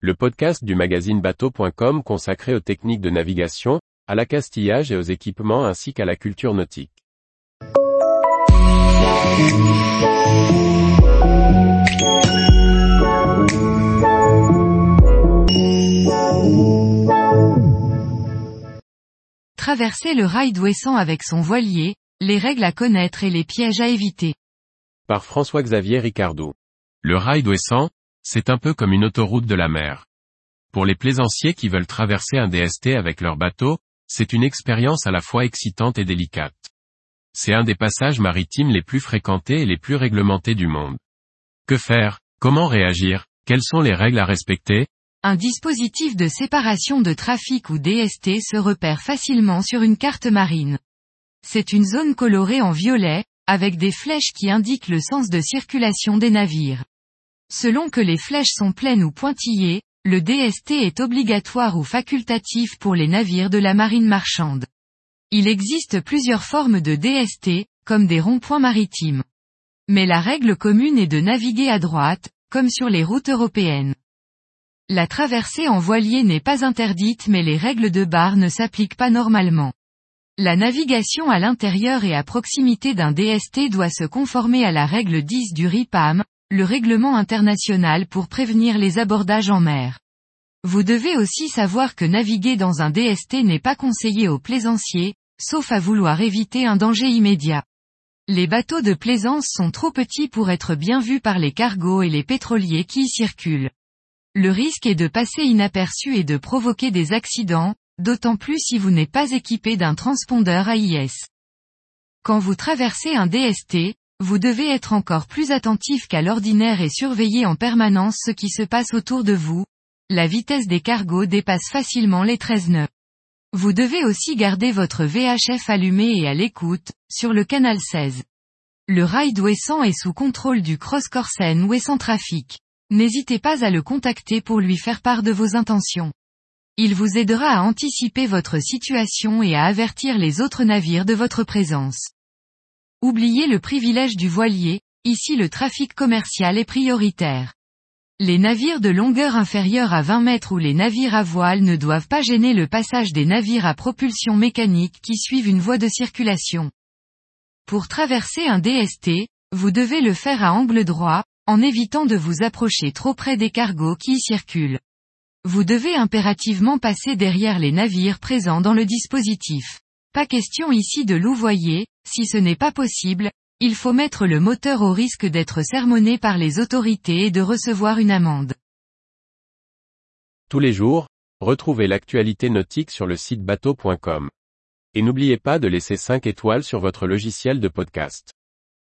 le podcast du magazine bateau.com consacré aux techniques de navigation, à l'accastillage et aux équipements ainsi qu'à la culture nautique. Traverser le rail d'Ouessant avec son voilier, les règles à connaître et les pièges à éviter. Par François-Xavier Ricardou. Le rail d'Ouessant, c'est un peu comme une autoroute de la mer. Pour les plaisanciers qui veulent traverser un DST avec leur bateau, c'est une expérience à la fois excitante et délicate. C'est un des passages maritimes les plus fréquentés et les plus réglementés du monde. Que faire? Comment réagir? Quelles sont les règles à respecter? Un dispositif de séparation de trafic ou DST se repère facilement sur une carte marine. C'est une zone colorée en violet, avec des flèches qui indiquent le sens de circulation des navires. Selon que les flèches sont pleines ou pointillées, le DST est obligatoire ou facultatif pour les navires de la marine marchande. Il existe plusieurs formes de DST, comme des ronds-points maritimes. Mais la règle commune est de naviguer à droite, comme sur les routes européennes. La traversée en voilier n'est pas interdite mais les règles de barre ne s'appliquent pas normalement. La navigation à l'intérieur et à proximité d'un DST doit se conformer à la règle 10 du RIPAM, le règlement international pour prévenir les abordages en mer. Vous devez aussi savoir que naviguer dans un DST n'est pas conseillé aux plaisanciers, sauf à vouloir éviter un danger immédiat. Les bateaux de plaisance sont trop petits pour être bien vus par les cargos et les pétroliers qui y circulent. Le risque est de passer inaperçu et de provoquer des accidents, d'autant plus si vous n'êtes pas équipé d'un transpondeur AIS. Quand vous traversez un DST, vous devez être encore plus attentif qu'à l'ordinaire et surveiller en permanence ce qui se passe autour de vous. La vitesse des cargos dépasse facilement les 13 nœuds. Vous devez aussi garder votre VHF allumé et à l'écoute, sur le canal 16. Le rail d'Ouessant est sous contrôle du Cross Corsen Ouessant Trafic. N'hésitez pas à le contacter pour lui faire part de vos intentions. Il vous aidera à anticiper votre situation et à avertir les autres navires de votre présence. Oubliez le privilège du voilier, ici le trafic commercial est prioritaire. Les navires de longueur inférieure à 20 mètres ou les navires à voile ne doivent pas gêner le passage des navires à propulsion mécanique qui suivent une voie de circulation. Pour traverser un DST, vous devez le faire à angle droit, en évitant de vous approcher trop près des cargos qui y circulent. Vous devez impérativement passer derrière les navires présents dans le dispositif. Pas question ici de louvoyer, si ce n'est pas possible, il faut mettre le moteur au risque d'être sermonné par les autorités et de recevoir une amende. Tous les jours, retrouvez l'actualité nautique sur le site bateau.com. Et n'oubliez pas de laisser 5 étoiles sur votre logiciel de podcast.